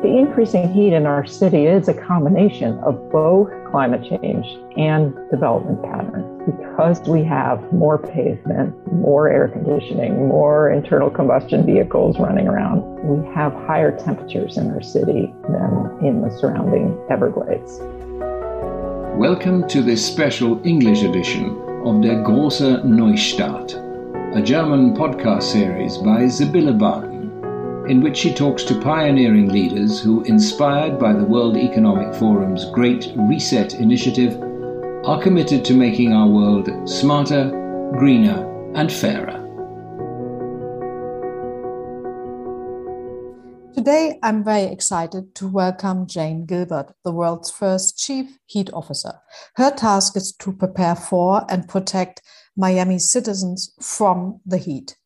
The increasing heat in our city is a combination of both climate change and development patterns. Because we have more pavement, more air conditioning, more internal combustion vehicles running around, we have higher temperatures in our city than in the surrounding Everglades. Welcome to this special English edition of Der große Neustart, a German podcast series by Sibylle Barton in which she talks to pioneering leaders who, inspired by the World Economic Forum's Great Reset initiative, are committed to making our world smarter, greener, and fairer. Today, I'm very excited to welcome Jane Gilbert, the world's first Chief Heat Officer. Her task is to prepare for and protect Miami citizens from the heat.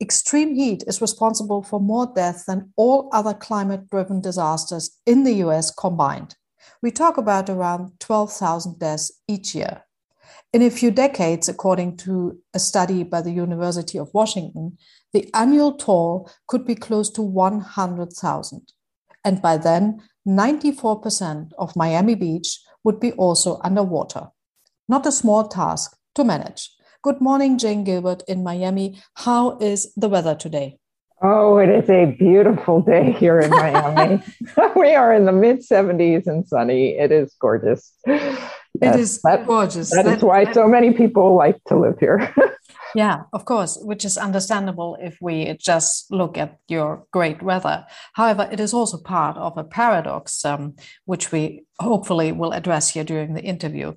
Extreme heat is responsible for more deaths than all other climate driven disasters in the US combined. We talk about around 12,000 deaths each year. In a few decades, according to a study by the University of Washington, the annual toll could be close to 100,000. And by then, 94% of Miami Beach would be also underwater. Not a small task to manage. Good morning, Jane Gilbert in Miami. How is the weather today? Oh, it is a beautiful day here in Miami. we are in the mid 70s and sunny. It is gorgeous. It yes, is that, gorgeous. That is why so many people like to live here. Yeah, of course, which is understandable if we just look at your great weather. However, it is also part of a paradox, um, which we hopefully will address here during the interview.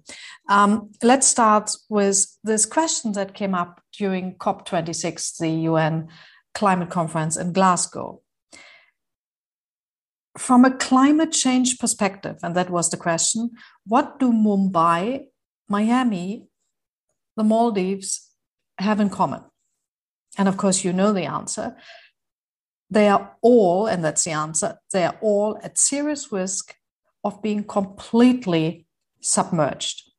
Um, let's start with this question that came up during COP26, the UN climate conference in Glasgow. From a climate change perspective, and that was the question, what do Mumbai, Miami, the Maldives, have in common? And of course, you know the answer. They are all, and that's the answer, they are all at serious risk of being completely submerged.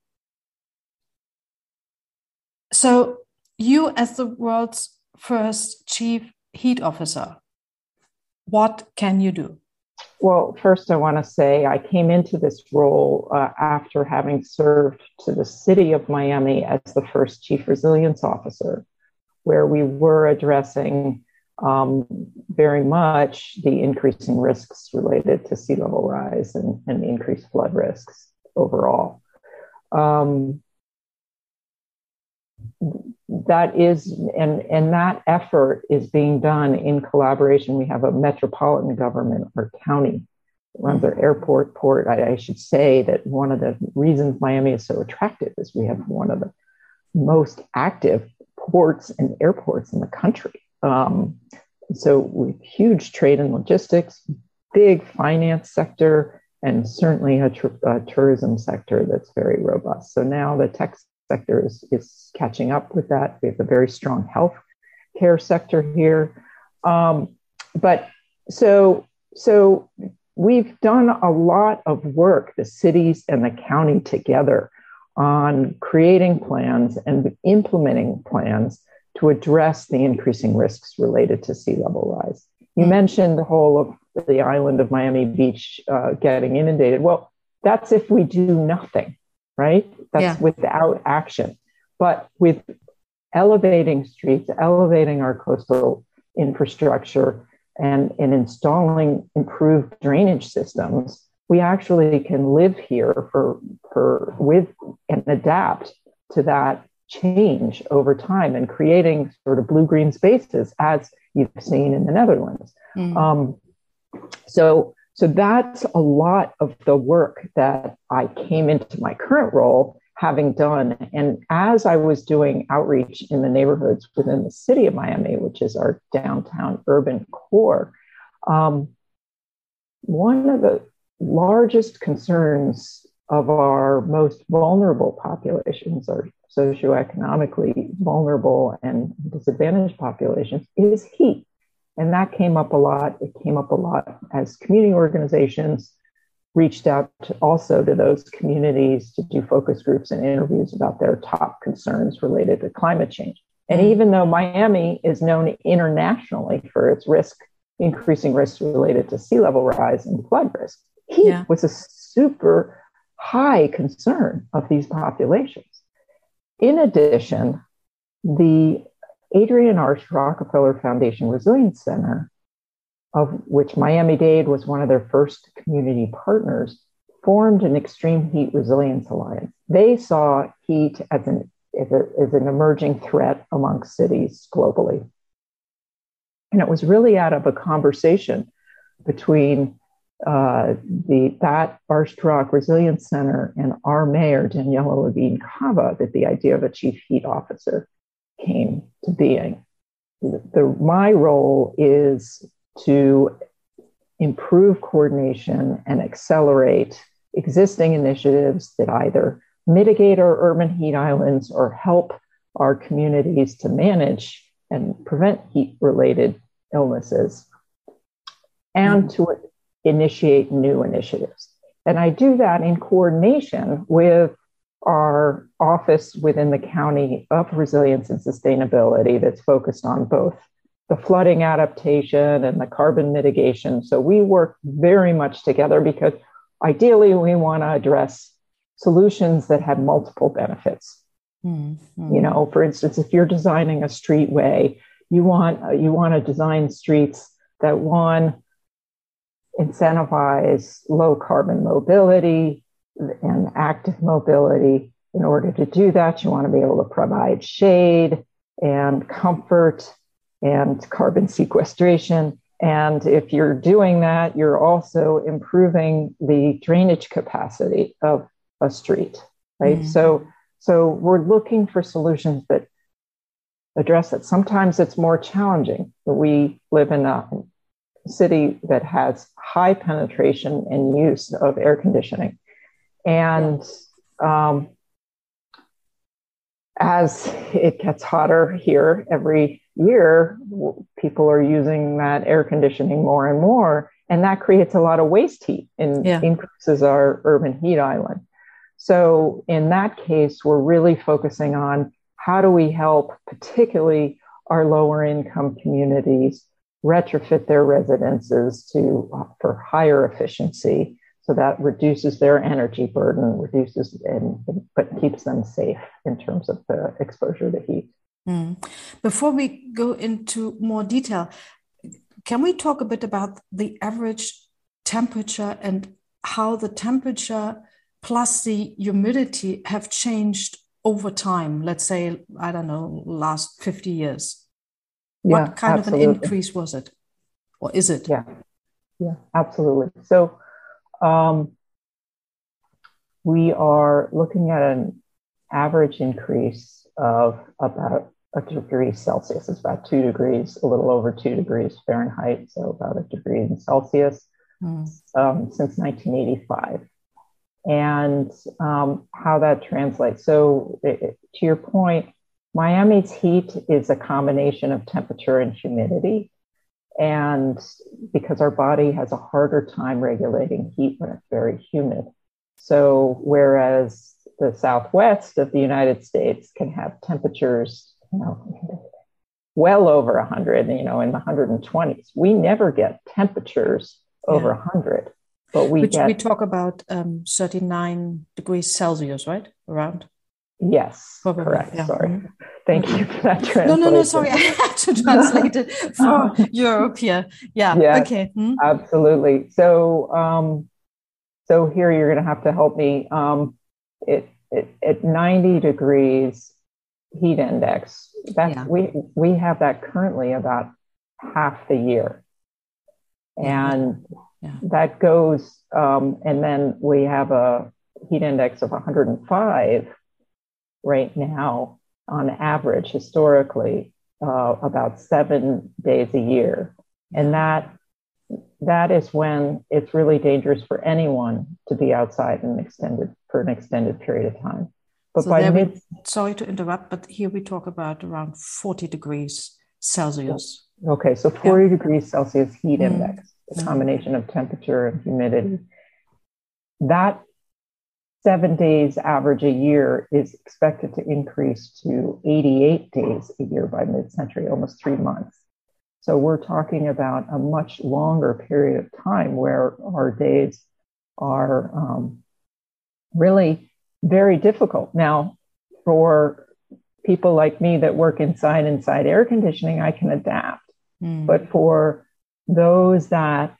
So, you, as the world's first chief heat officer, what can you do? Well, first, I want to say I came into this role uh, after having served to the city of Miami as the first chief resilience officer, where we were addressing um, very much the increasing risks related to sea level rise and, and increased flood risks overall. Um, that is and and that effort is being done in collaboration. We have a metropolitan government or county runs our airport port. I, I, should say that one of the reasons miami is so attractive is we have one of the most active ports and airports in the country. Um, so with huge trade and logistics big finance sector and certainly a, tr- a tourism sector that's very robust. So now the tech sector is, is catching up with that. We have a very strong health care sector here. Um, but so, so we've done a lot of work, the cities and the county together, on creating plans and implementing plans to address the increasing risks related to sea level rise. You mm-hmm. mentioned the whole of the island of Miami Beach uh, getting inundated. Well, that's if we do nothing right? That's yeah. without action. But with elevating streets, elevating our coastal infrastructure, and, and installing improved drainage systems, we actually can live here for, for with and adapt to that change over time and creating sort of blue green spaces as you've seen in the Netherlands. Mm. Um, so so that's a lot of the work that I came into my current role having done. And as I was doing outreach in the neighborhoods within the city of Miami, which is our downtown urban core, um, one of the largest concerns of our most vulnerable populations, our socioeconomically vulnerable and disadvantaged populations, is heat. And that came up a lot. It came up a lot as community organizations reached out to also to those communities to do focus groups and interviews about their top concerns related to climate change. And mm-hmm. even though Miami is known internationally for its risk increasing risks related to sea level rise and flood risk. Heat yeah. was a super high concern of these populations. In addition, the Adrienne Arsht Rockefeller Foundation Resilience Center, of which Miami Dade was one of their first community partners, formed an extreme heat resilience alliance. They saw heat as an, as, a, as an emerging threat amongst cities globally. And it was really out of a conversation between uh, the that Arsht Rock Resilience Center and our mayor, Daniela Levine Cava, that the idea of a chief heat officer came to being. The, my role is to improve coordination and accelerate existing initiatives that either mitigate our urban heat islands or help our communities to manage and prevent heat related illnesses and to initiate new initiatives. And I do that in coordination with our office within the County of Resilience and Sustainability that's focused on both the flooding adaptation and the carbon mitigation. So we work very much together because ideally we want to address solutions that have multiple benefits. Mm-hmm. You know, for instance, if you're designing a streetway, you want you want to design streets that one incentivize low carbon mobility and active mobility. In order to do that, you want to be able to provide shade and comfort and carbon sequestration. And if you're doing that, you're also improving the drainage capacity of a street, right? Mm-hmm. So, so we're looking for solutions that address it. Sometimes it's more challenging. We live in a city that has high penetration and use of air conditioning. And um, as it gets hotter here every year, people are using that air conditioning more and more. And that creates a lot of waste heat and yeah. increases our urban heat island. So, in that case, we're really focusing on how do we help, particularly our lower income communities, retrofit their residences to uh, for higher efficiency so that reduces their energy burden reduces and but keeps them safe in terms of the exposure to heat. Mm. before we go into more detail can we talk a bit about the average temperature and how the temperature plus the humidity have changed over time? Let's say i don't know last 50 years. Yeah, what kind absolutely. of an increase was it? Or is it? Yeah. Yeah absolutely. So um, we are looking at an average increase of about a degree celsius it's about two degrees a little over two degrees fahrenheit so about a degree in celsius mm. um, since 1985 and um, how that translates so it, to your point Miami's heat is a combination of temperature and humidity. And because our body has a harder time regulating heat when it's very humid. So, whereas the southwest of the United States can have temperatures, you know, well over 100, you know, in the 120s, we never get temperatures over yeah. 100. But we Which get, we talk about um, 39 degrees Celsius, right? Around. Yes, Probably, correct. Yeah. Sorry. Thank you for that translation. No, no, no, sorry. I had to translate it for Europe here. Yeah. yeah okay. Hmm? Absolutely. So, um, so here you're going to have to help me. Um, it, it, at 90 degrees heat index, that yeah. we, we have that currently about half the year. And yeah. that goes, um, and then we have a heat index of 105 right now, on average, historically, uh, about seven days a year. And that that is when it's really dangerous for anyone to be outside an extended for an extended period of time. But so by mid, we, sorry to interrupt, but here we talk about around 40 degrees Celsius. Okay, so 40 yeah. degrees Celsius heat mm. index, a combination of temperature and humidity. That seven days average a year is expected to increase to 88 days a year by mid century, almost three months. So we're talking about a much longer period of time where our days are um, really very difficult. Now, for people like me that work inside inside air conditioning, I can adapt. Mm. But for those that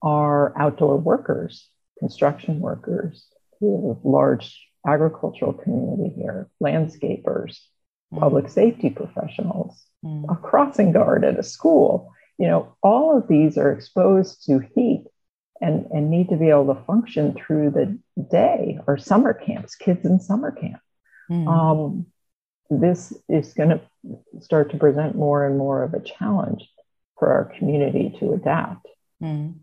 are outdoor workers, construction workers, large agricultural community here, landscapers, mm. public safety professionals, mm. a crossing guard at a school. You know, all of these are exposed to heat and, and need to be able to function through the day or summer camps, kids in summer camp. Mm. Um, this is going to start to present more and more of a challenge for our community to adapt. Mm.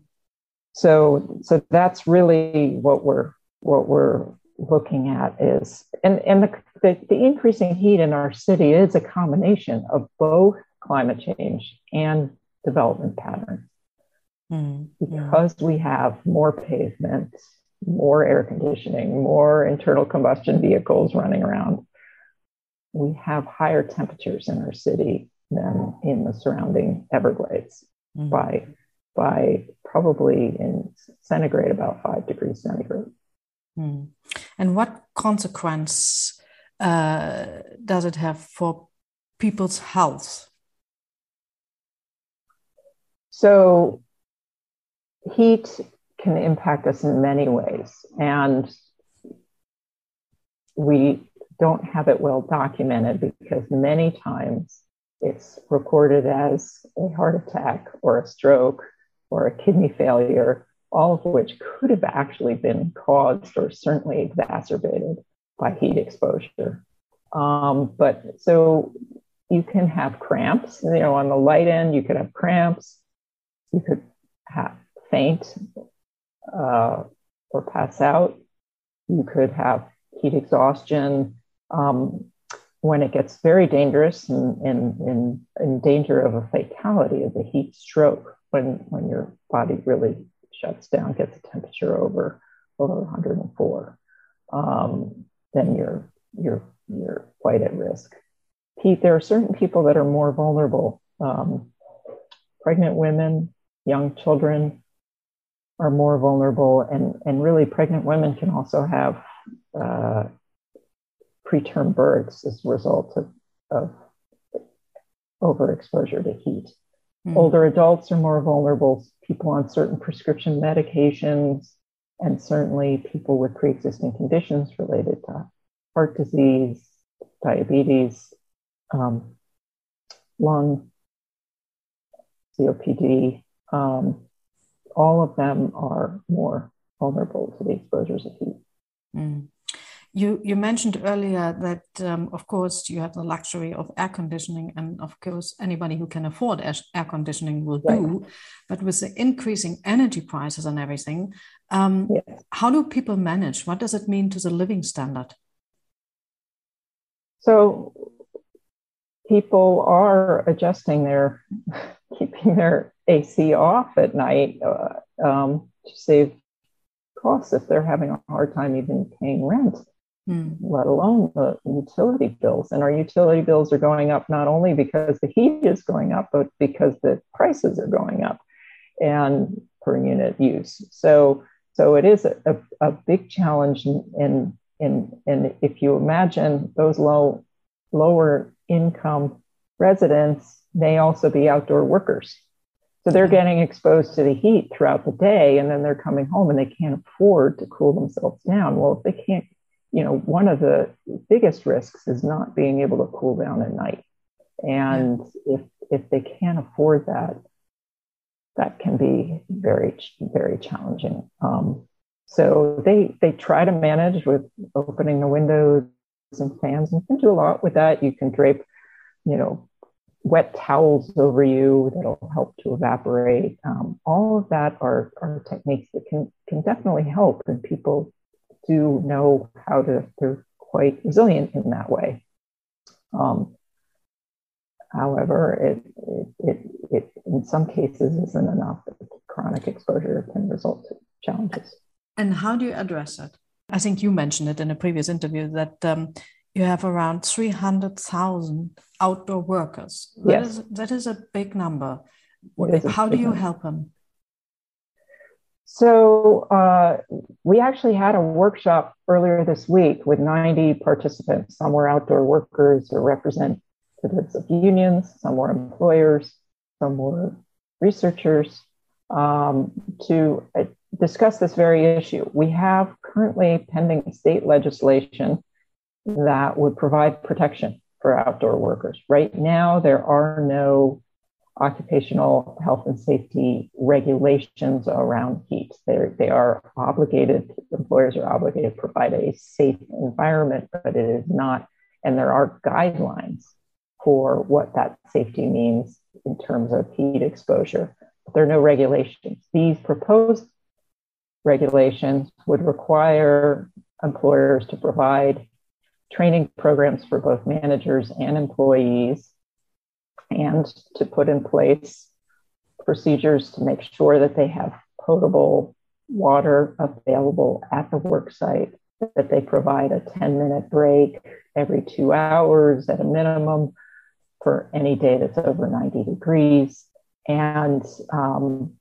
So, so that's really what we're what we're looking at is, and, and the, the, the increasing heat in our city is a combination of both climate change and development patterns. Mm, because we have more pavement, more air conditioning, more internal combustion vehicles running around, we have higher temperatures in our city than in the surrounding Everglades mm. by by probably in centigrade about five degrees centigrade. Mm. And what consequence uh, does it have for people's health? So, heat can impact us in many ways, and we don't have it well documented because many times it's recorded as a heart attack or a stroke or a kidney failure all of which could have actually been caused or certainly exacerbated by heat exposure. Um, but so you can have cramps, you know, on the light end, you could have cramps, you could have faint uh, or pass out, you could have heat exhaustion. Um, when it gets very dangerous and, in danger of a fatality is a heat stroke when, when your body really shuts down, gets a temperature over over 104, um, then you're you're you're quite at risk. Pete, there are certain people that are more vulnerable. Um, pregnant women, young children are more vulnerable, and and really pregnant women can also have uh, preterm births as a result of, of overexposure to heat. Mm. Older adults are more vulnerable, people on certain prescription medications, and certainly people with pre existing conditions related to heart disease, diabetes, um, lung, COPD. Um, all of them are more vulnerable to the exposures of heat. Mm. You you mentioned earlier that um, of course you have the luxury of air conditioning, and of course anybody who can afford air conditioning will right. do. But with the increasing energy prices and everything, um, how do people manage? What does it mean to the living standard? So people are adjusting their keeping their AC off at night uh, um, to save costs if they're having a hard time even paying rent mm. let alone the utility bills. And our utility bills are going up not only because the heat is going up, but because the prices are going up and per unit use. So, so it is a, a, a big challenge. And, and, and if you imagine those low, lower income residents may also be outdoor workers. So they're getting exposed to the heat throughout the day, and then they're coming home and they can't afford to cool themselves down. Well, if they can't you know, one of the biggest risks is not being able to cool down at night. And if if they can't afford that, that can be very very challenging. Um, so they they try to manage with opening the windows and fans, and you can do a lot with that. You can drape, you know, wet towels over you that'll help to evaporate. Um, all of that are, are techniques that can can definitely help, and people do know how to, they're quite resilient in that way. Um, however, it, it, it, it, in some cases isn't enough. Chronic exposure can result in challenges. And how do you address it? I think you mentioned it in a previous interview that um, you have around 300,000 outdoor workers. That yes. Is, that is a big number. How do you number. help them? So, uh, we actually had a workshop earlier this week with 90 participants. Some were outdoor workers or representatives of unions, some were employers, some were researchers um, to uh, discuss this very issue. We have currently pending state legislation that would provide protection for outdoor workers. Right now, there are no occupational health and safety regulations around heat. They're, they are obligated, employers are obligated to provide a safe environment, but it is not, and there are guidelines for what that safety means in terms of heat exposure. But There are no regulations. These proposed regulations would require employers to provide training programs for both managers and employees, and to put in place procedures to make sure that they have potable water available at the work site, that they provide a 10 minute break every two hours at a minimum for any day that's over 90 degrees, and um,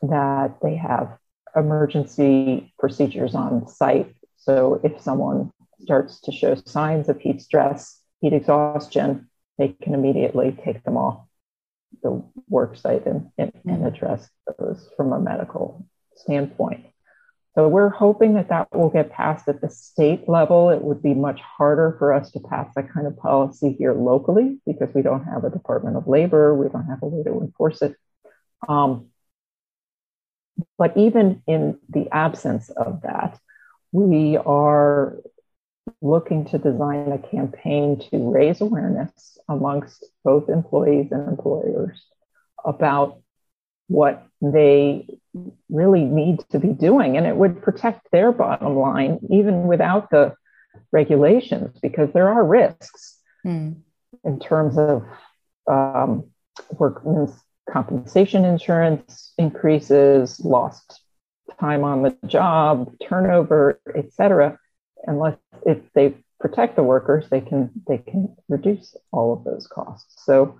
that they have emergency procedures on site. So if someone starts to show signs of heat stress, heat exhaustion, they can immediately take them off the work site and, and, and mm-hmm. address those from a medical standpoint. So we're hoping that that will get passed at the state level. It would be much harder for us to pass that kind of policy here locally because we don't have a Department of Labor. We don't have a way to enforce it. Um, but even in the absence of that, we are looking to design a campaign to raise awareness amongst both employees and employers about what they really need to be doing. And it would protect their bottom line even without the regulations, because there are risks mm. in terms of um, workmen's compensation insurance increases, lost time on the job, turnover, et cetera unless if they protect the workers, they can they can reduce all of those costs. So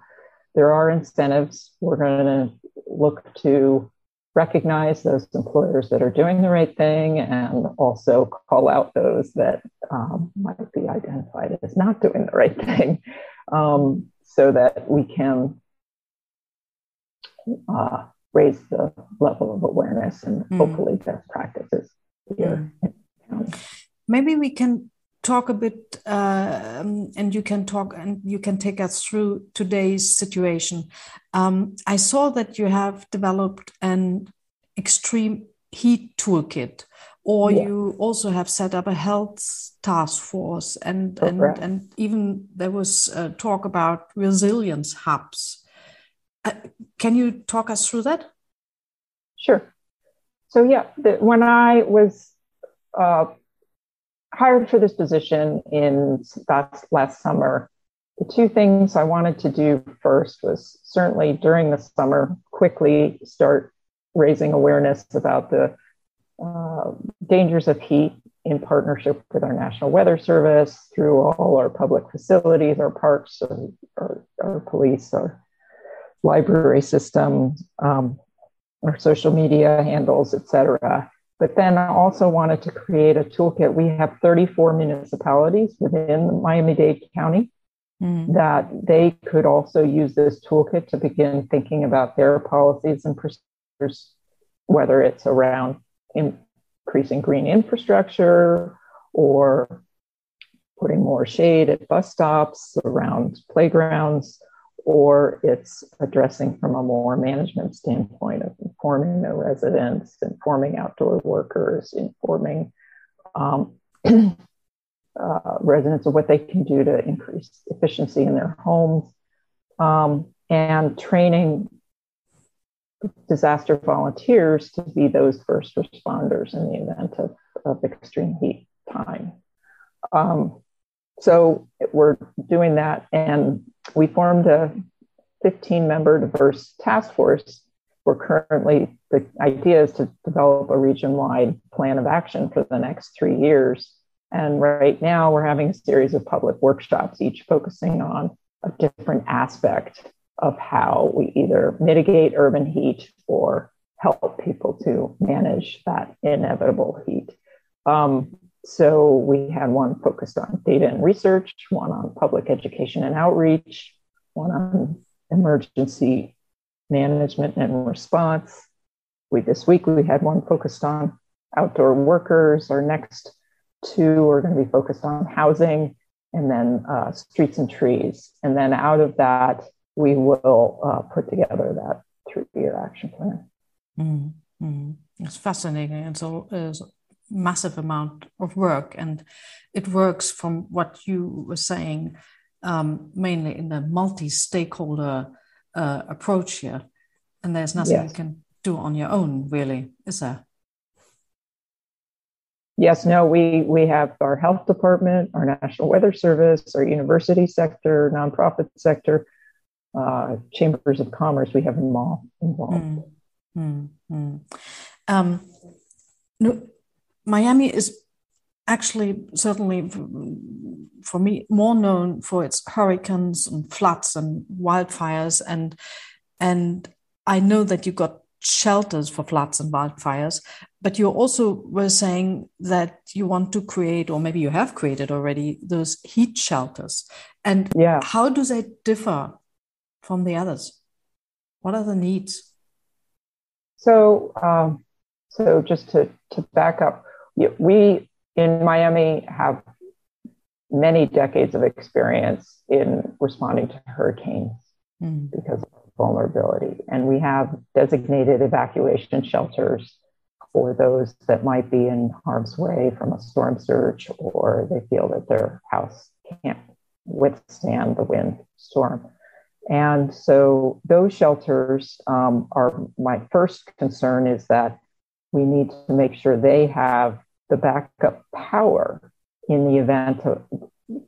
there are incentives. We're going to look to recognize those employers that are doing the right thing and also call out those that um, might be identified as not doing the right thing um, so that we can uh, raise the level of awareness and mm. hopefully best practices here. Mm maybe we can talk a bit uh, and you can talk and you can take us through today's situation. Um, i saw that you have developed an extreme heat toolkit or yeah. you also have set up a health task force and and, and even there was uh, talk about resilience hubs. Uh, can you talk us through that? Sure. So yeah the, when i was uh, hired for this position in last, last summer, the two things I wanted to do first was certainly during the summer quickly start raising awareness about the uh, dangers of heat in partnership with our National Weather Service through all our public facilities, our parks, our, our, our police, our library system, um, our social media handles, et cetera but then I also wanted to create a toolkit. We have 34 municipalities within Miami Dade County mm. that they could also use this toolkit to begin thinking about their policies and procedures, whether it's around increasing green infrastructure or putting more shade at bus stops, around playgrounds, or it's addressing from a more management standpoint of informing the residents, informing outdoor workers, informing um, uh, residents of what they can do to increase efficiency in their homes, um, and training disaster volunteers to be those first responders in the event of, of extreme heat time. Um, so we're doing that, and we formed a 15 member diverse task force. We're currently, the idea is to develop a region wide plan of action for the next three years And right now, we're having a series of public workshops, each focusing on a different aspect of how we either mitigate urban heat or help people to manage that inevitable heat. Um, so we had one focused on data and research, one on public education and outreach, one on emergency management and response. We this week we had one focused on outdoor workers. Our next two are going to be focused on housing and then uh, streets and trees. And then out of that, we will uh, put together that three-year action plan. Mm-hmm. It's fascinating. It's a, it's massive amount of work, and it works from what you were saying, um, mainly in the multi-stakeholder uh, approach here. And there's nothing yes. you can do on your own, really, is there? yes, no, we we have our health department, our National Weather Service, our university sector, nonprofit sector, uh, chambers of commerce. We have them all involved. Mm, mm, mm. Um, no, Miami is actually certainly for me more known for its hurricanes and floods and wildfires and and I know that you got shelters for floods and wildfires. But you also were saying that you want to create, or maybe you have created already, those heat shelters. And yeah. how do they differ from the others? What are the needs? So, um, so just to, to back up, we in Miami have many decades of experience in responding to hurricanes mm. because of vulnerability. And we have designated evacuation shelters for those that might be in harm's way from a storm surge or they feel that their house can't withstand the wind storm. And so those shelters um, are my first concern is that we need to make sure they have the backup power in the event of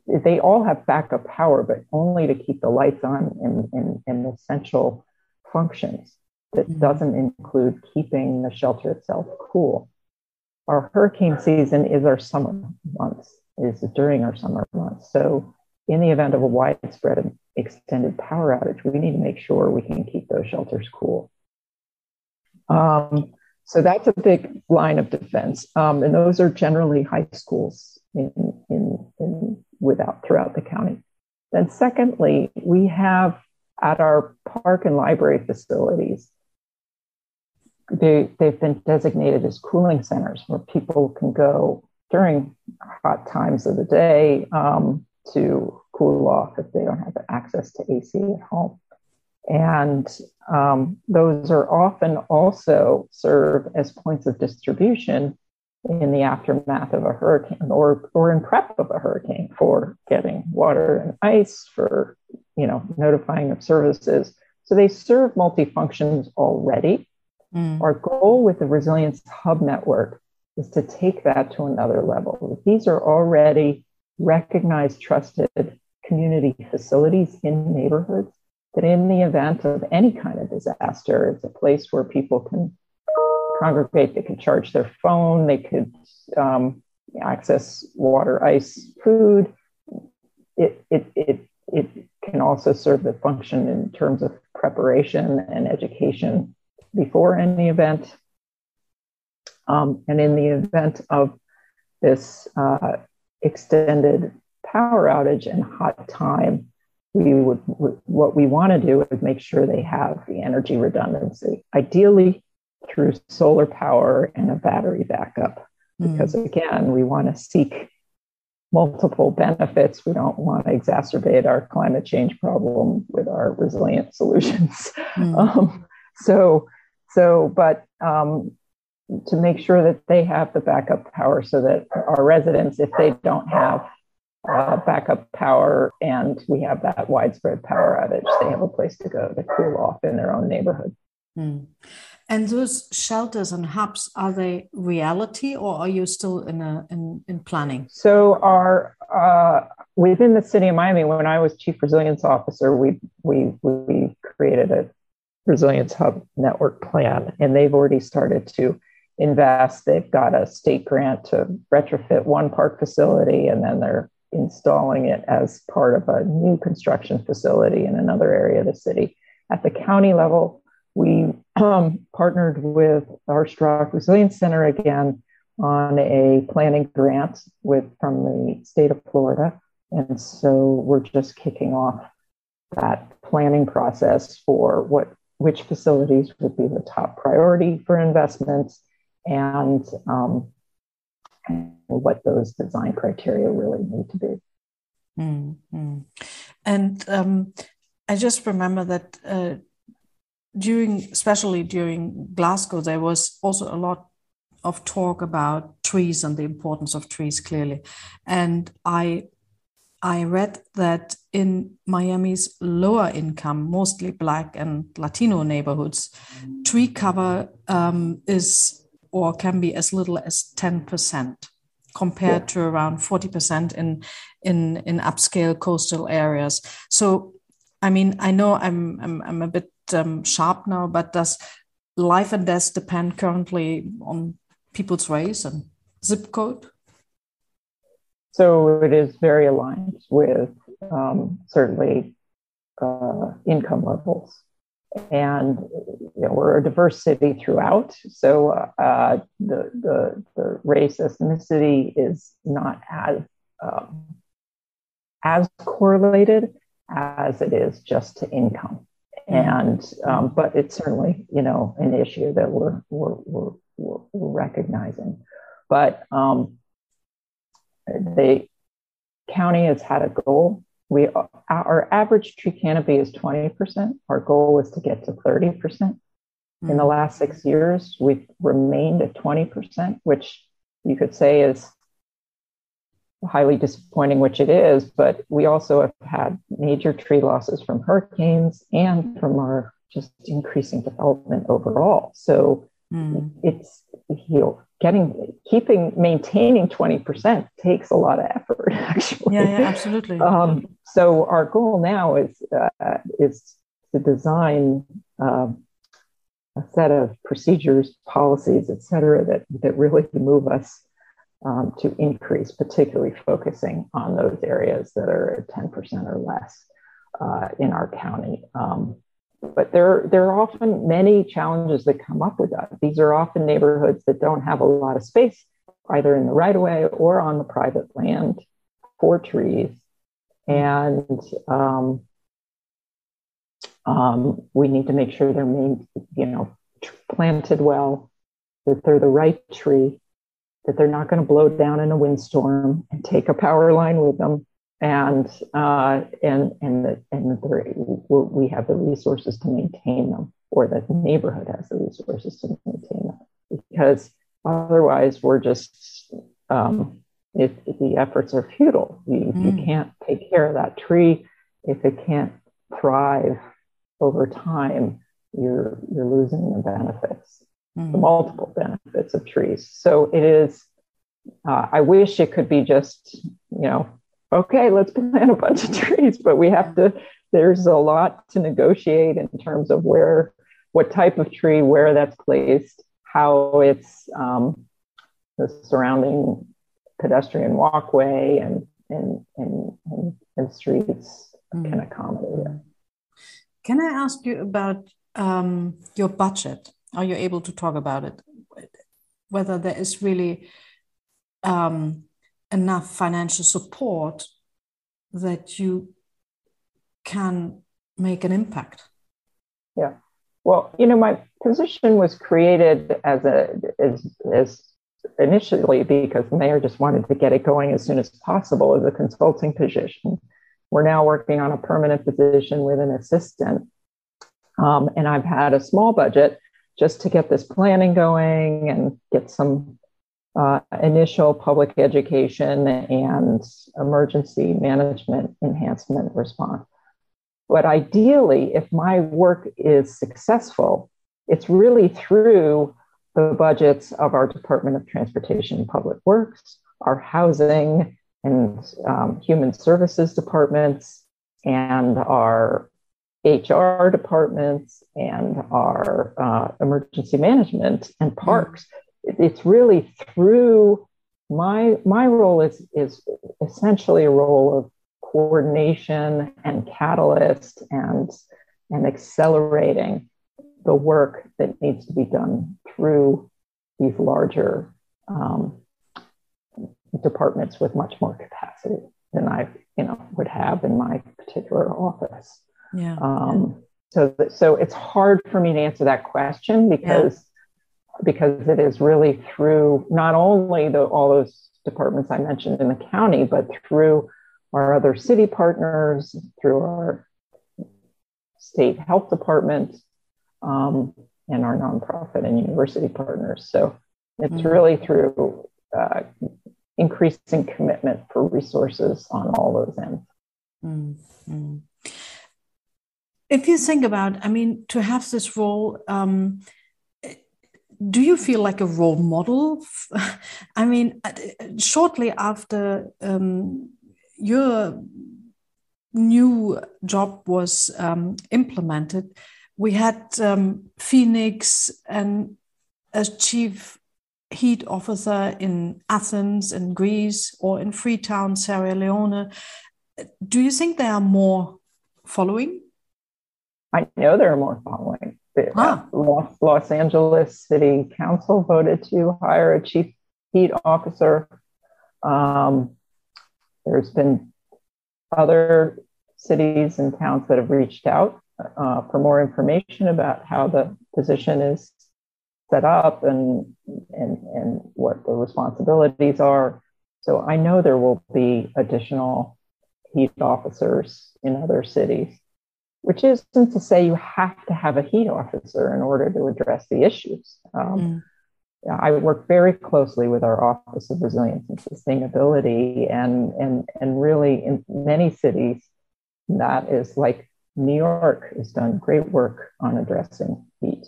they all have backup power, but only to keep the lights on in, in, in essential functions. That mm-hmm. doesn't include keeping the shelter itself cool. Our hurricane season is our summer months, is during our summer months. So, in the event of a widespread and extended power outage, we need to make sure we can keep those shelters cool. Um, so that's a big line of defense, um, and those are generally high schools in, in, in without throughout the county. Then, secondly, we have at our park and library facilities, they, they've been designated as cooling centers where people can go during hot times of the day um, to cool off if they don't have access to AC at home. And um, those are often also serve as points of distribution in the aftermath of a hurricane or, or in prep of a hurricane for getting water and ice, for you know, notifying of services. So they serve multifunctions already. Mm. Our goal with the Resilience Hub Network is to take that to another level. These are already recognized, trusted community facilities in neighborhoods that, in the event of any kind of disaster, it's a place where people can congregate, they could charge their phone, they could um, access water, ice, food. It, it, it, it can also serve the function in terms of preparation and education before any event. Um, and in the event of this uh, extended power outage and hot time, we would what we want to do is make sure they have the energy redundancy. Ideally, through solar power and a battery backup. Mm. Because again, we want to seek multiple benefits. We don't want to exacerbate our climate change problem with our resilient solutions. Mm. Um, so, so, but um, to make sure that they have the backup power so that our residents, if they don't have uh, backup power and we have that widespread power outage, they have a place to go to cool off in their own neighborhood. Mm. And those shelters and hubs are they reality, or are you still in a in, in planning? So, our uh, within the city of Miami, when I was chief resilience officer, we we we created a resilience hub network plan, and they've already started to invest. They've got a state grant to retrofit one park facility, and then they're installing it as part of a new construction facility in another area of the city. At the county level, we um, partnered with our Arsht Rock Resilience Center again on a planning grant with from the state of Florida. And so we're just kicking off that planning process for what which facilities would be the top priority for investments and, um, and what those design criteria really need to be. Mm-hmm. And um, I just remember that uh, during, especially during Glasgow, there was also a lot of talk about trees and the importance of trees clearly. And I I read that in Miami's lower income, mostly Black and Latino neighborhoods, tree cover um, is or can be as little as 10% compared yeah. to around 40% in, in, in upscale coastal areas. So, I mean, I know I'm, I'm, I'm a bit um, sharp now, but does life and death depend currently on people's race and zip code? So it is very aligned with um, certainly uh, income levels. And you know, we're a diverse city throughout. So uh, the, the, the race ethnicity is not as, um, as correlated as it is just to income. And um, but it's certainly you know an issue that we're we're, we're, we're recognizing. But um, the county has had a goal. We our average tree canopy is 20%. Our goal is to get to 30%. Mm-hmm. In the mm. last six years, we've remained at 20%, which you could say is highly disappointing, which it is, but we also have had major tree losses from hurricanes and from our just increasing development overall. So mm. it's you know, getting keeping maintaining 20% takes a lot of effort actually. Yeah, yeah absolutely. Um, so our goal now is uh, is to design uh, a set of procedures policies et cetera that that really move us um, to increase particularly focusing on those areas that are 10% or less uh, in our county. Um, but there, there are often many challenges that come up with that. These are often neighborhoods that don't have a lot of space, either in the right of way or on the private land for trees. And um, um, we need to make sure they're main, you know, planted well, that they're the right tree, that they're not going to blow down in a windstorm and take a power line with them, and uh, and and the, and the, we have the resources to maintain them, or the neighborhood has the resources to maintain them, because otherwise we're just um, if, if, the efforts are futile. You, mm. you can't take care of that tree if it can't thrive over time. You're you're losing the benefits, mm. the multiple benefits of trees. So it is. Uh, I wish it could be just you know okay, let's plant a bunch of trees, but we have to, there's a lot to negotiate in terms of where, what type of tree, where that's placed, how it's um, the surrounding pedestrian walkway and, and, and, and, and streets mm. can accommodate it. Can I ask you about um, your budget? Are you able to talk about it? Whether there is really um, enough financial support that you can make an impact. Yeah. Well, you know, my position was created as a as, as initially because the mayor just wanted to get it going as soon as possible as a consulting position. We're now working on a permanent position with an assistant. Um, and I've had a small budget just to get this planning going and get some uh, initial public education and emergency management enhancement response. But ideally, if my work is successful, it's really through the budgets of our Department of Transportation and Public Works, our housing and um, human services departments, and our HR departments and our uh, emergency management and parks it's really through my my role is is essentially a role of coordination and catalyst and and accelerating the work that needs to be done through these larger um, departments with much more capacity than I, you know, would have in my particular office. Yeah. Um, so, so it's hard for me to answer that question because. Because it is really through not only the all those departments I mentioned in the county, but through our other city partners, through our state health department, um, and our nonprofit and university partners. So it's mm-hmm. really through uh, increasing commitment for resources on all those ends. Mm-hmm. If you think about, I mean, to have this role, um, do you feel like a role model? I mean, uh, shortly after um, your new job was um, implemented, we had um, Phoenix and a chief heat officer in Athens in Greece or in Freetown, Sierra Leone. Do you think there are more following? I know there are more following. Ah. Los, Los Angeles City Council voted to hire a chief heat officer. Um, there's been other cities and towns that have reached out uh, for more information about how the position is set up and, and, and what the responsibilities are. So I know there will be additional heat officers in other cities, which isn't to say you have to have a heat officer in order to address the issues. Um, mm. I work very closely with our Office of Resilience and Sustainability, and, and, and really in many cities, that is like New York has done great work on addressing heat.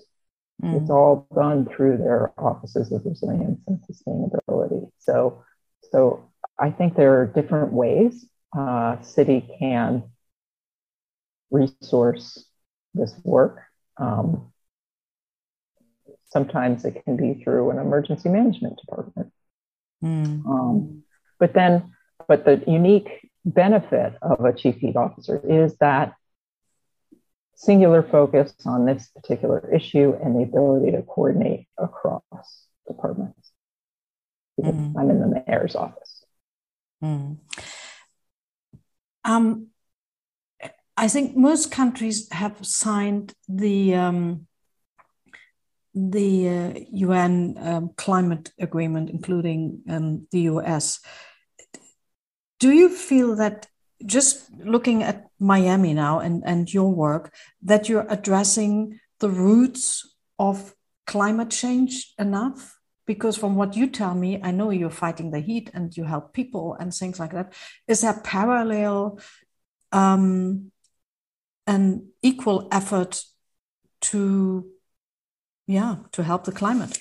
Mm. It's all done through their offices of resilience and sustainability. So, so I think there are different ways uh, city can resource this work. Um, sometimes it can be through an emergency management department. Mm. Um, but then, but the unique benefit of a chief heat officer is that singular focus on this particular issue and the ability to coordinate across departments. Mm. I'm in the mayor's office. Mm. Um, I think most countries have signed the um, the uh, UN um, climate agreement, including um, the US. Do you feel that just looking at Miami now and, and your work, that you're addressing the roots of climate change enough? Because from what you tell me, I know you're fighting the heat and you help people and things like that. Is there parallel um, an equal effort to, yeah, to help the climate?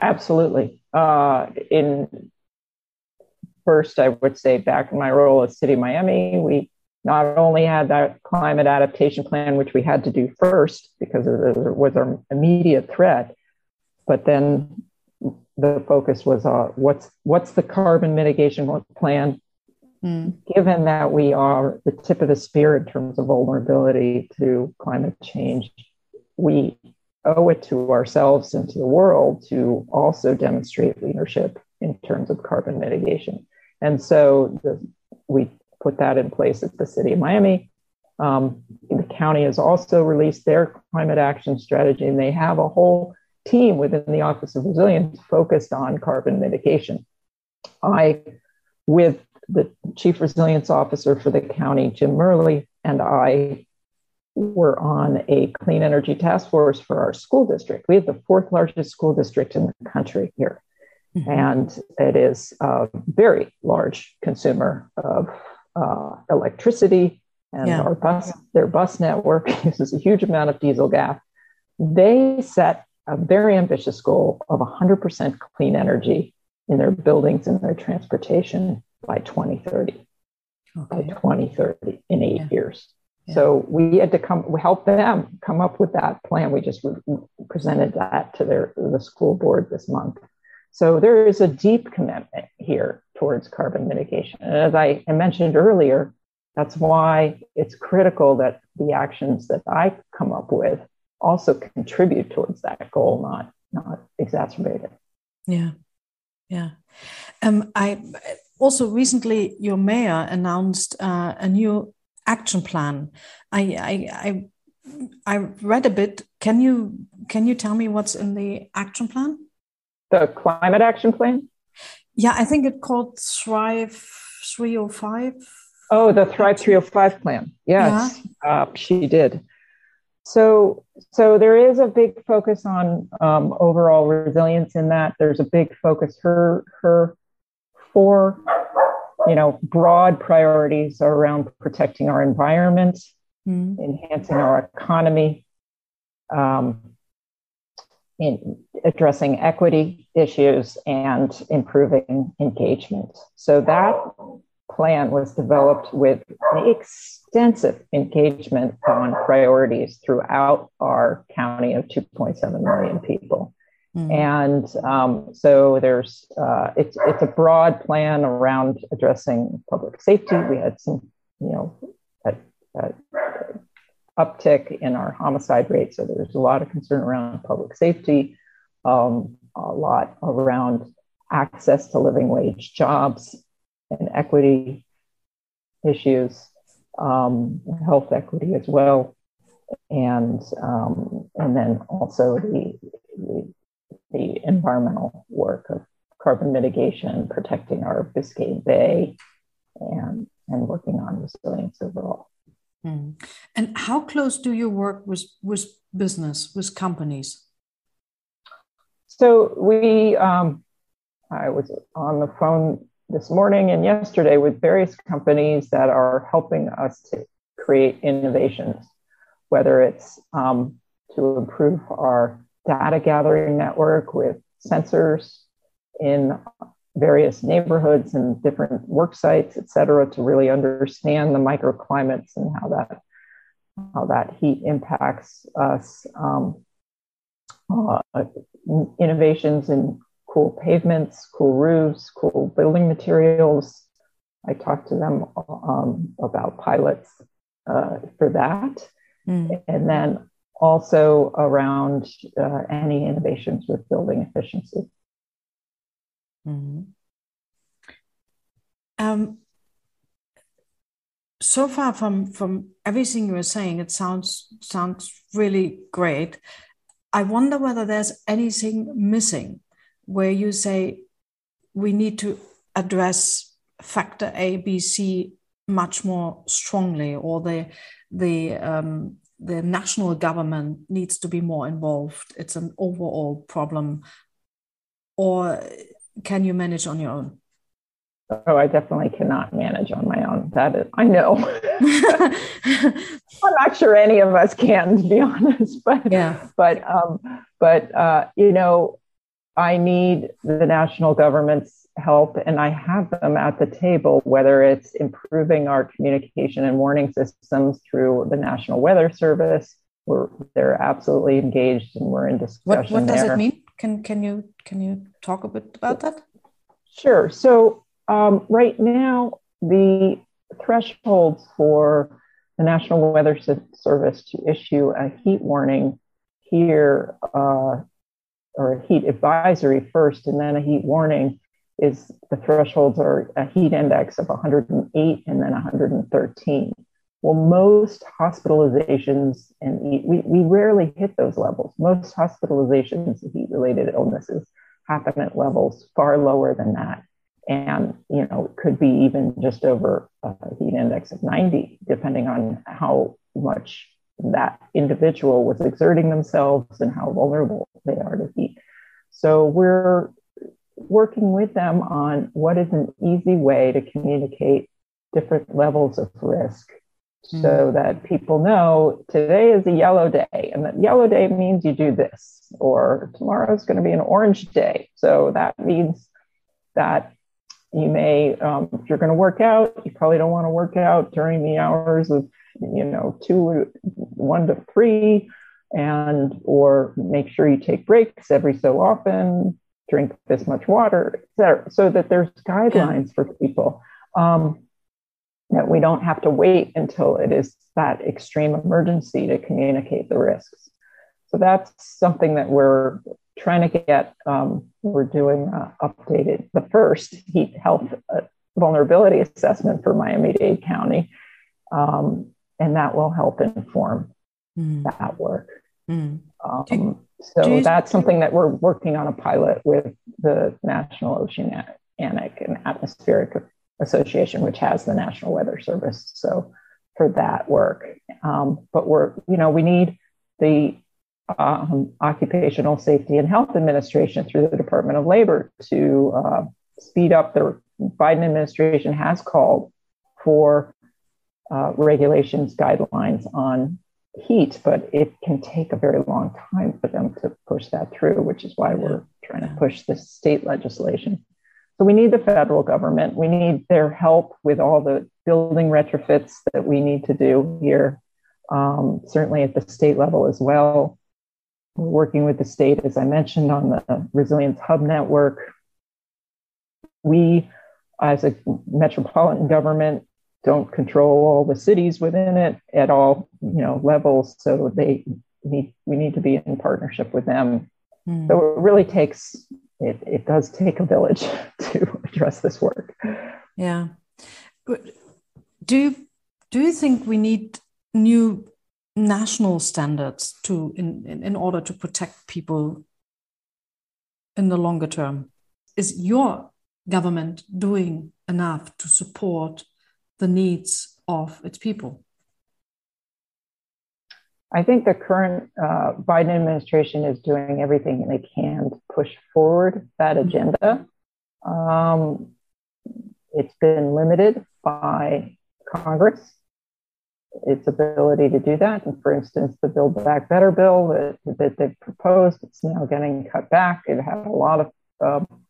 Absolutely. Uh, in first, I would say back in my role at City of Miami, we not only had that climate adaptation plan, which we had to do first because it was our immediate threat, but then the focus was on what's what's the carbon mitigation plan given that we are the tip of the spear in terms of vulnerability to climate change we owe it to ourselves and to the world to also demonstrate leadership in terms of carbon mitigation and so the, we put that in place at the city of Miami. Um, the county has also released their climate action strategy, and they have a whole team within the Office of Resilience focused on carbon mitigation. I, with the Chief Resilience Officer for the county, Jim Murley, and I were on a clean energy task force for our school district. We have the fourth largest school district in the country here. Mm-hmm. And it is a very large consumer of uh, electricity, and yeah. our bus, their bus network uses a huge amount of diesel gas. They set a very ambitious goal of 100% clean energy in their buildings and their transportation by 2030. Okay. By 2030, in eight yeah. years. Yeah. So we had to come help them come up with that plan. We just presented that to their the school board this month. So there is a deep commitment here towards carbon mitigation. And as I mentioned earlier, that's why it's critical that the actions that I come up with also contribute towards that goal, not not exacerbate it. Yeah, yeah. Um, I also recently your mayor announced uh, a new action plan. I, I I I read a bit. Can you can you tell me what's in the action plan? The climate action plan. Yeah, I think it called Thrive 305. Oh, the Thrive 305 plan. Yes, yeah. uh, she did. So, so there is a big focus on um, overall resilience in that. There's a big focus. Her her four, you know, broad priorities are around protecting our environment, mm. enhancing our economy, um, in addressing equity issues, and improving engagement. So that plan was developed with extensive engagement on priorities throughout our county of 2.7 million people. Mm-hmm. And um, so there's uh, it's it's a broad plan around addressing public safety. We had some, you know, a, a uptick in our homicide rate, so there's a lot of concern around public safety, um, a lot around access to living wage jobs, and equity issues, um, health equity as well, and um, and then also the, the, the environmental work of carbon mitigation, protecting our Biscayne Bay, and and working on resilience overall. Mm. And how close do you work with with business with companies? So we, um, I was on the phone this morning and yesterday with various companies that are helping us to create innovations, whether it's um, to improve our data gathering network with sensors in various neighborhoods and different work sites, et cetera, to really understand the microclimates and how that how that heat impacts us. Um, uh, innovations in cool pavements, cool roofs, cool building materials. I talked to them um, about pilots uh, for that. Mm. And then also around uh, any innovations with building efficiency. Mm-hmm. Um, so far from from everything you're saying, it sounds sounds really great. I wonder whether there's anything missing where you say we need to address factor A, B, C much more strongly, or the the um, the national government needs to be more involved. It's an overall problem, or can you manage on your own? Oh, I definitely cannot manage on my own. That is, I know. I'm not sure any of us can, to be honest. But yeah. But um, but uh, you know, I need the national government's help, and I have them at the table, whether it's improving our communication and warning systems through the National Weather Service. We're, they're absolutely engaged, and we're in discussion. What, what does there. it mean? Can can you can you talk a bit about that? Sure. So um, right now, the thresholds for the National Weather Service to issue a heat warning here uh, or a heat advisory first and then a heat warning is the thresholds are a heat index of 108 and then 113. Well, most hospitalizations and we, we rarely hit those levels. Most hospitalizations and heat related illnesses happen at levels far lower than that. And, you know, could be even just over a heat index of 90, depending on how much that individual was exerting themselves and how vulnerable they are to heat. So we're working with them on what is an easy way to communicate different levels of risk mm-hmm. so that people know today is a yellow day and that yellow day means you do this or tomorrow is going to be an orange day so that means that you may um, if you're going to work out you probably don't want to work out during the hours of you know, two, one to three, and or make sure you take breaks every so often, drink this much water, etc. So that there's guidelines yeah. for people. Um, that we don't have to wait until it is that extreme emergency to communicate the risks. So that's something that we're trying to get. Um, we're doing uh, updated the first heat health uh, vulnerability assessment for Miami-Dade County, um, and that will help inform mm. that work. Mm. Um, so you, that's something that we're working on a pilot with the National Oceanic and Atmospheric Association, which has the National Weather Service. So for that work, um, but we're you know we need the um, Occupational Safety and Health Administration through the Department of Labor to uh, speed up the Biden administration has called for uh, regulations guidelines on heat, but it can take a very long time for them to push that through, which is why we're trying to push this state legislation. So we need the federal government. We need their help with all the building retrofits that we need to do here, um, certainly at the state level as well. We're working with the state, as I mentioned, on the Resilience Hub network. We, as a metropolitan government, don't control all the cities within it at all, you know, levels. So they need we need to be in partnership with them. Mm. So it really takes it, it does take a village to address this work. Yeah. Do you do you think we need new national standards to in, in, in order to protect people in the longer term? Is your government doing enough to support the needs of its people? I think the current uh, Biden administration is doing everything they can to push forward that agenda. Um, it's been limited by Congress, its ability to do that. And for instance, the Build Back Better bill that, that they've proposed, it's now getting cut back. It had a lot of um,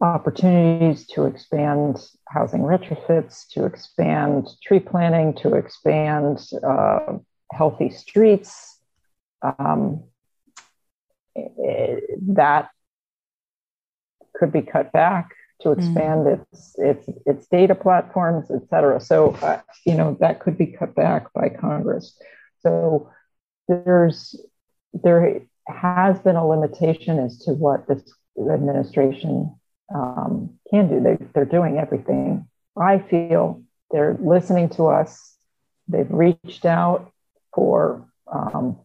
opportunities to expand housing retrofits, to expand tree planting, to expand uh, healthy streets. Um, that could be cut back to mm. expand mm. its its its data platforms, et cetera. So uh, you know that could be cut back by Congress. So there's there has been a limitation as to what this administration um, can do. They, they're doing everything. I feel they're listening to us. They've reached out for um,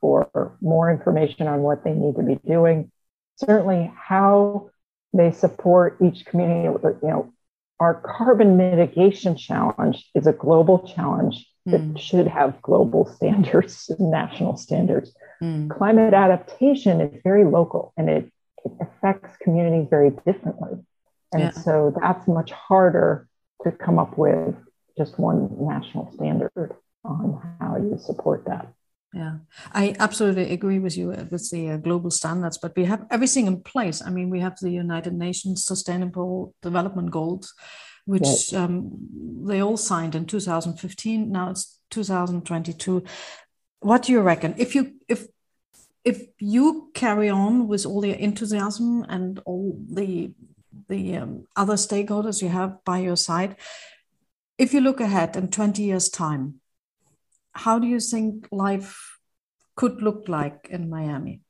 for more information on what they need to be doing. Certainly, how they support each community. You know, our carbon mitigation challenge is a global challenge that mm. should have global standards, national standards. Mm. Climate adaptation is very local and it it affects communities very differently. And yeah. so that's much harder to come up with just one national standard on how you support that. Yeah, I absolutely agree with you with the uh, global standards, but we have everything in place. I mean, we have the United Nations Sustainable Development Goals, which yes. um, they all signed in 2015. Now it's 2022. What do you reckon? If you if if you carry on with all your enthusiasm and all the the um, other stakeholders you have by your side, if you look ahead in 20 years' time, how do you think life could look like in Miami?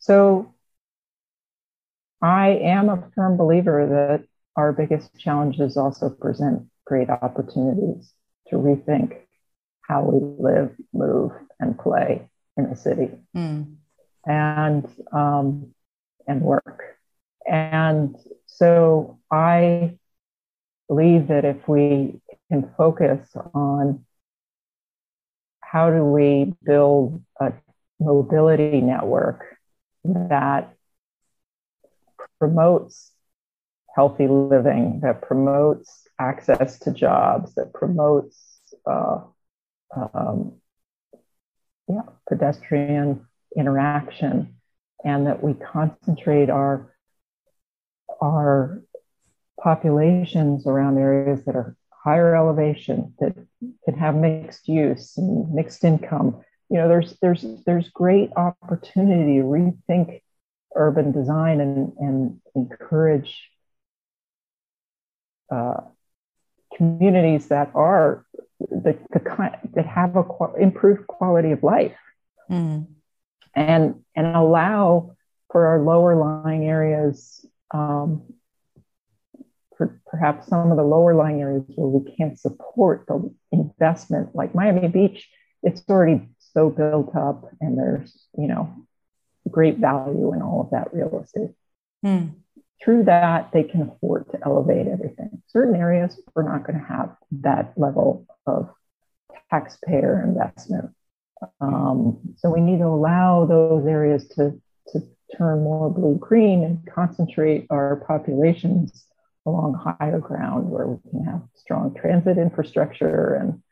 So, I am a firm believer that our biggest challenges also present great opportunities to rethink how we live, move, and play in the city, mm. and um, and work. And so I believe that if we can focus on how do we build a mobility network that promotes healthy living, that promotes access to jobs, that promotes uh, um, yeah, pedestrian interaction, and that we concentrate our our populations around areas that are higher elevation that can have mixed use and mixed income. You know, there's there's there's great opportunity to rethink urban design and, and encourage uh, communities that are the, the that have a improved quality of life. Mm. and and allow for our lower lying areas um, for perhaps some of the lower lying areas where we can't support the investment like miami beach it's already so built up and there's you know great value in all of that real estate. Mm through that, they can afford to elevate everything. Certain areas, we're not going to have that level of taxpayer investment. Um, so we need to allow those areas to, to turn more blue green and concentrate our populations along higher ground where we can have strong transit infrastructure and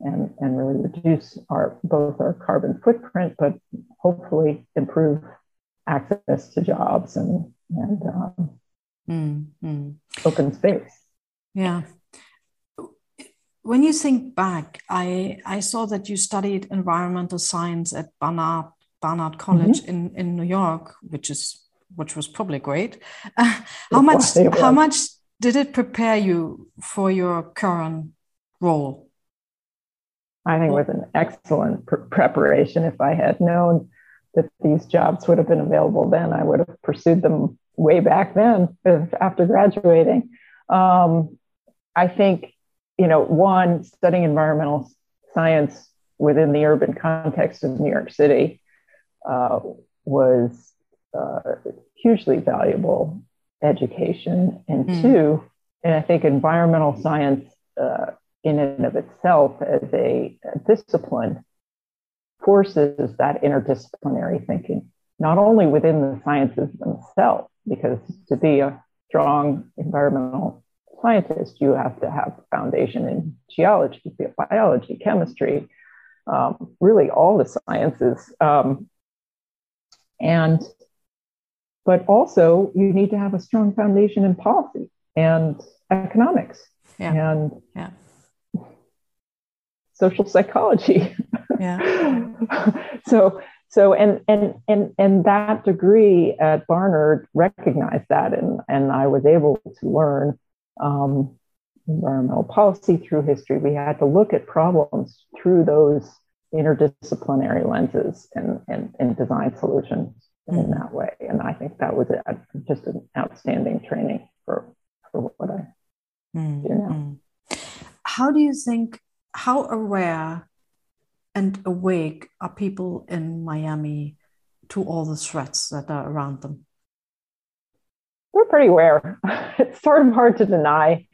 and, and really reduce our both our carbon footprint, but hopefully improve access to jobs and and um, mm-hmm. open space. Yeah. When you think back, I I saw that you studied environmental science at Barnard Barnard College mm-hmm. in in New York, which is which was probably great. Uh, how much how much did it prepare you for your current role? I think it was an excellent pr- preparation. If I had known that these jobs would have been available then, I would have pursued them way back then after graduating. Um, I think, you know, one, studying environmental science within the urban context of New York City uh, was uh, hugely valuable education. And mm. two, and I think environmental science uh, in and of itself as a, a discipline forces that interdisciplinary thinking, not only within the sciences themselves, because to be a strong environmental scientist, you have to have foundation in geology, biology, chemistry, um, really all the sciences. Um, and but also you need to have a strong foundation in policy and economics yeah. and yeah. social psychology. Yeah. so so and and and and that degree at Barnard recognized that, and and I was able to learn um, environmental policy through history. We had to look at problems through those interdisciplinary lenses and and, and design solutions mm. in that way. And I think that was a, just an outstanding training for for what I mm. do now. Mm. How do you think? How aware and awake are people in Miami to all the threats that are around them? We're pretty aware. It's sort of hard to deny,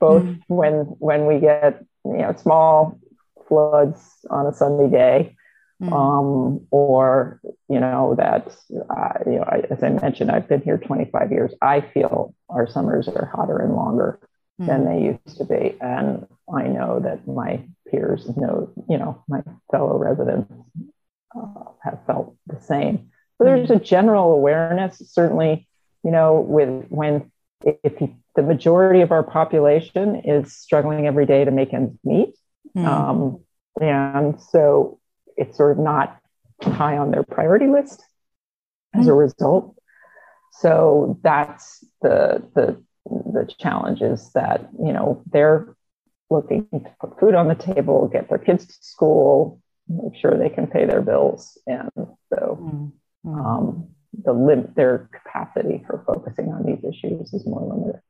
both mm. when when we get you know small floods on a sunny day, mm. um, or you know that uh, you know as I mentioned, I've been here 25 years. I feel our summers are hotter and longer mm. than they used to be, and I know that my peers know, you know, my fellow residents uh, have felt the same. So there's a general awareness, certainly, you know, with when if you, the majority of our population is struggling every day to make ends meet, mm. um, and so it's sort of not high on their priority list as mm. a hmm. result. So that's the the the challenges that you know they're looking to put food on the table, get their kids to school, make sure they can pay their bills. And so mm-hmm. um, the lim- their capacity for focusing on these issues is more limited.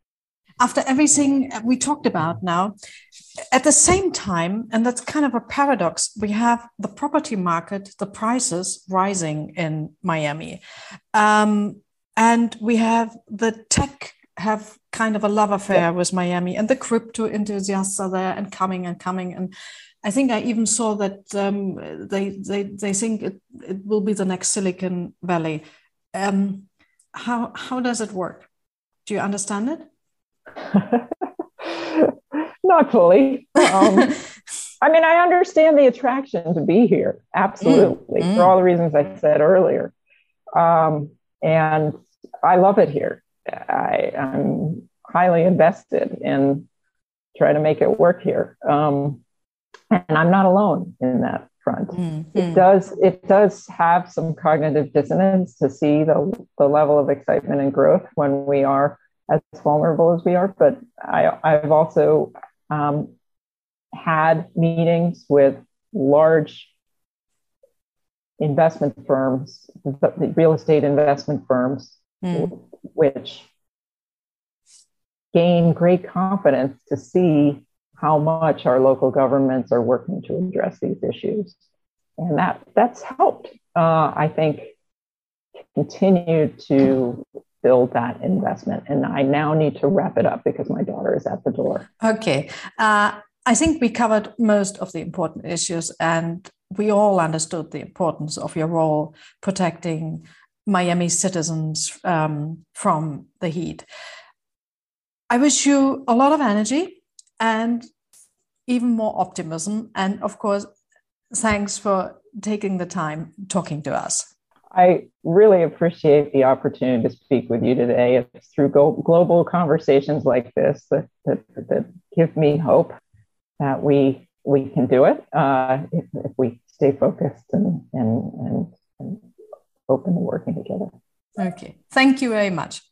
After everything we talked about now, at the same time, and that's kind of a paradox, we have the property market, the prices rising in Miami. Um, and we have the tech have kind of a love affair yeah. with Miami, and the crypto enthusiasts are there and coming and coming. And I think I even saw that um, they they they think it, it will be the next Silicon Valley. Um, how how does it work? Do you understand it? Not fully. Um, I mean, I understand the attraction to be here, absolutely, mm, mm. for all the reasons I said earlier. Um, and I love it here. I, I'm highly invested in trying to make it work here. Um, and I'm not alone in that front. Mm-hmm. It does it does have some cognitive dissonance to see the, the level of excitement and growth when we are as vulnerable as we are. But I, I've also um, had meetings with large investment firms, real estate investment firms, mm. which gain great confidence to see how much our local governments are working to address these issues. And that that's helped, uh, I think, continue to build that investment. And I now need to wrap it up because my daughter is at the door. Okay. Uh, I think we covered most of the important issues, and we all understood the importance of your role protecting Miami citizens um, from the heat. I wish you a lot of energy and even more optimism. And of course, thanks for taking the time talking to us. I really appreciate the opportunity to speak with you today. It's through global conversations like this that, that, that, give me hope that we we can do it uh, if, if, we stay focused and, and, and, and open to working together. Okay. Thank you very much.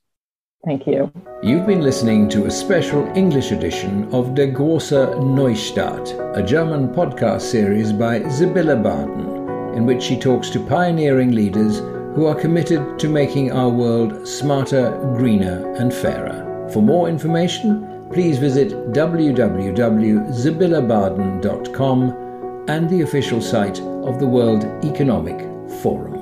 Thank you. You've been listening to a special English edition of Der große Neustart, a German podcast series by Sibylle Baden, in which she talks to pioneering leaders who are committed to making our world smarter, greener, and fairer. For more information, please visit www.sibyllebaden.com and the official site of the World Economic Forum.